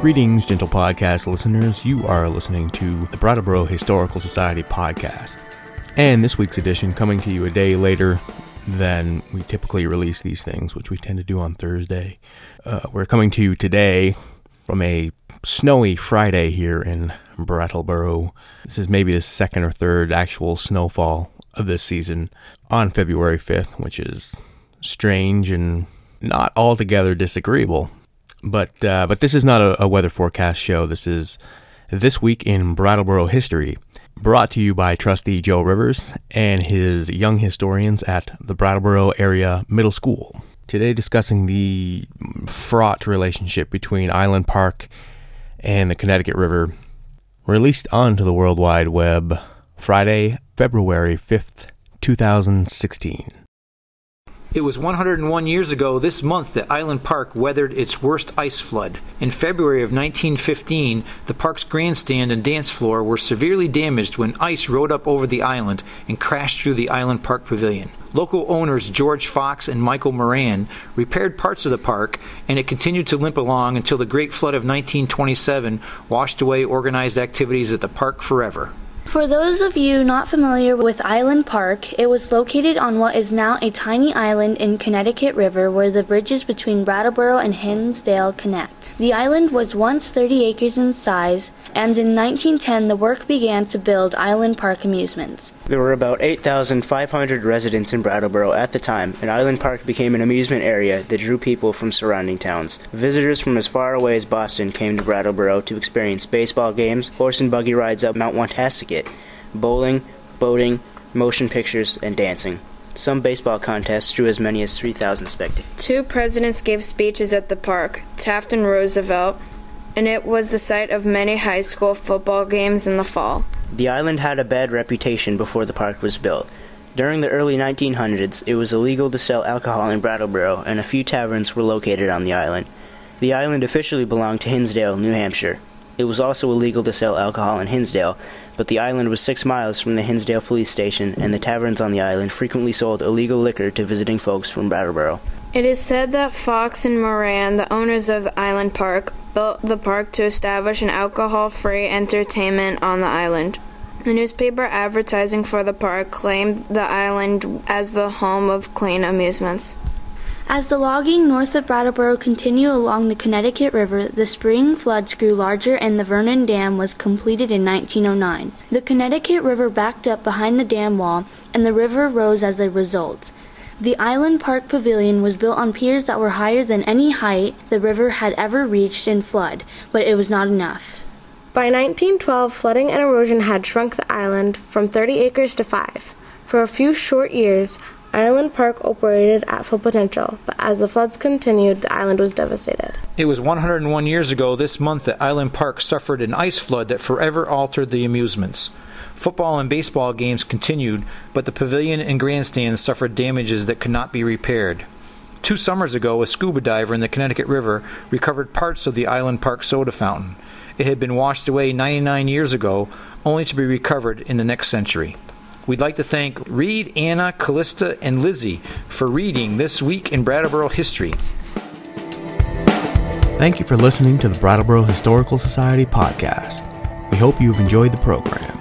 Greetings, gentle podcast listeners. You are listening to the Brattleboro Historical Society podcast. And this week's edition coming to you a day later than we typically release these things, which we tend to do on Thursday. Uh, we're coming to you today from a snowy Friday here in Brattleboro. This is maybe the second or third actual snowfall of this season on February 5th, which is strange and not altogether disagreeable. But uh, but this is not a, a weather forecast show. This is this week in Brattleboro history, brought to you by Trustee Joe Rivers and his young historians at the Brattleboro Area Middle School. Today, discussing the fraught relationship between Island Park and the Connecticut River, released onto the World Wide Web Friday, February 5th, 2016. It was 101 years ago this month that Island Park weathered its worst ice flood. In February of 1915, the park's grandstand and dance floor were severely damaged when ice rode up over the island and crashed through the Island Park Pavilion. Local owners George Fox and Michael Moran repaired parts of the park, and it continued to limp along until the Great Flood of 1927 washed away organized activities at the park forever. For those of you not familiar with Island Park, it was located on what is now a tiny island in Connecticut River where the bridges between Brattleboro and Hinsdale connect. The island was once 30 acres in size, and in 1910 the work began to build Island Park amusements. There were about 8,500 residents in Brattleboro at the time, and Island Park became an amusement area that drew people from surrounding towns. Visitors from as far away as Boston came to Brattleboro to experience baseball games, horse and buggy rides up Mount Wantastiquet, bowling, boating, motion pictures, and dancing. Some baseball contests drew as many as 3,000 spectators. Two presidents gave speeches at the park Taft and Roosevelt, and it was the site of many high school football games in the fall. The island had a bad reputation before the park was built. During the early 1900s, it was illegal to sell alcohol in Brattleboro, and a few taverns were located on the island. The island officially belonged to Hinsdale, New Hampshire. It was also illegal to sell alcohol in Hinsdale, but the island was six miles from the Hinsdale police station, and the taverns on the island frequently sold illegal liquor to visiting folks from Brattleboro. It is said that Fox and Moran, the owners of the Island Park, built the park to establish an alcohol free entertainment on the island. The newspaper advertising for the park claimed the island as the home of clean amusements. As the logging north of Brattleboro continued along the Connecticut River, the spring floods grew larger and the Vernon Dam was completed in 1909. The Connecticut River backed up behind the dam wall, and the river rose as a result. The Island Park Pavilion was built on piers that were higher than any height the river had ever reached in flood, but it was not enough. By 1912, flooding and erosion had shrunk the island from 30 acres to 5. For a few short years, Island Park operated at full potential, but as the floods continued, the island was devastated. It was 101 years ago this month that Island Park suffered an ice flood that forever altered the amusements. Football and baseball games continued, but the pavilion and grandstands suffered damages that could not be repaired. Two summers ago, a scuba diver in the Connecticut River recovered parts of the Island Park soda fountain. It had been washed away 99 years ago, only to be recovered in the next century. We'd like to thank Reed, Anna, Callista, and Lizzie for reading This Week in Brattleboro History. Thank you for listening to the Brattleboro Historical Society podcast. We hope you've enjoyed the program.